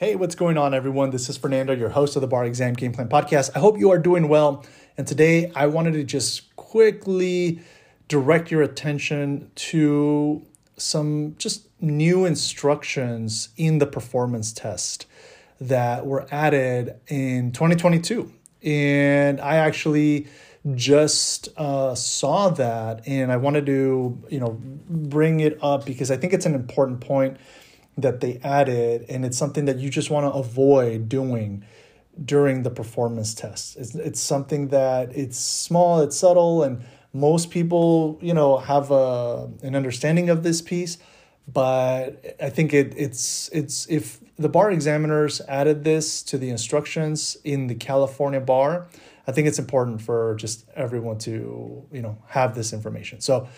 Hey, what's going on, everyone? This is Fernando, your host of the Bar Exam Game Plan Podcast. I hope you are doing well. And today I wanted to just quickly direct your attention to some just new instructions in the performance test that were added in 2022. And I actually just uh, saw that and I wanted to, you know, bring it up because I think it's an important point that they added, and it's something that you just want to avoid doing during the performance test. It's, it's something that it's small, it's subtle, and most people, you know, have a, an understanding of this piece. But I think it, it's it's if the bar examiners added this to the instructions in the California bar, I think it's important for just everyone to you know have this information. So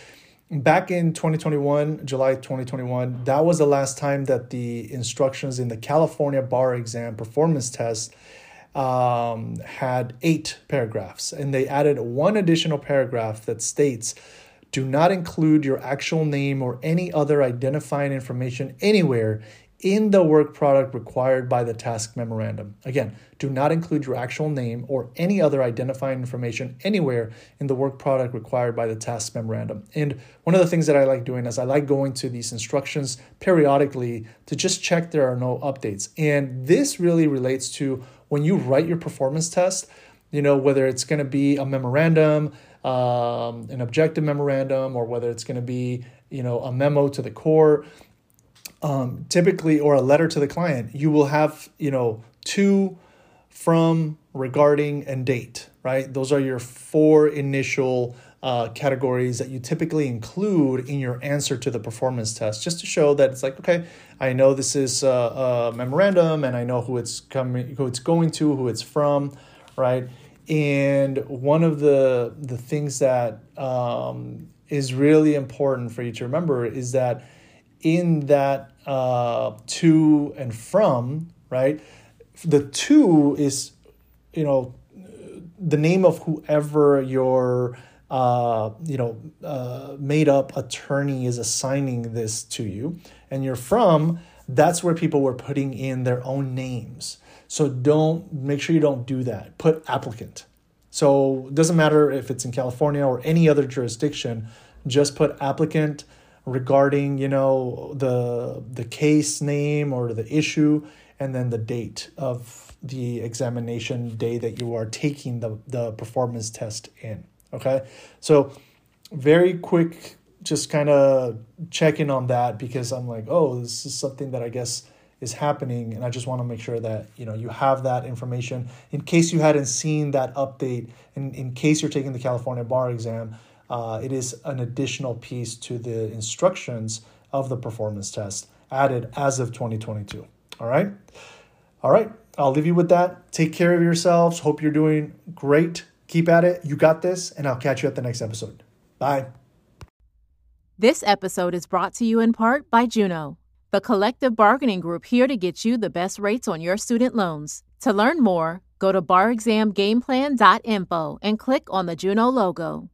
back in 2021, July 2021, that was the last time that the instructions in the California bar exam performance test um, had eight paragraphs. And they added one additional paragraph that states do not include your actual name or any other identifying information anywhere in the work product required by the task memorandum. Again, do not include your actual name or any other identifying information anywhere in the work product required by the task memorandum. And one of the things that I like doing is I like going to these instructions periodically to just check there are no updates. And this really relates to when you write your performance test, you know, whether it's going to be a memorandum, um, an objective memorandum, or whether it's going to be, you know, a memo to the court um, typically or a letter to the client you will have you know to from regarding and date right? Those are your four initial uh, categories that you typically include in your answer to the performance test just to show that it's like okay i know this is a, a memorandum and i know who it's coming who it's going to who it's from right? And one of the the things that um, is really important for you to remember is that in that uh, to and from, right? The to is, you know, the name of whoever your, uh, you know, uh, made up attorney is assigning this to you. And you're from, that's where people were putting in their own names. So don't, make sure you don't do that. Put applicant. So it doesn't matter if it's in California or any other jurisdiction, just put applicant regarding you know the the case name or the issue and then the date of the examination day that you are taking the, the performance test in okay? So very quick just kind of checking on that because i'm like oh this is something that i guess is happening and i just want to make sure that you know you have that information. In case you hadn't seen that update and in case you're taking the california bar exam uh, it is an additional piece to the instructions of the performance test added as of 2022. All right. All right. I'll leave you with that. Take care of yourselves. Hope you're doing great. Keep at it. You got this. And I'll catch you at the next episode. Bye. This episode is brought to you in part by Juno, the collective bargaining group here to get you the best rates on your student loans. To learn more, go to barexamgameplan.info and click on the Juno logo.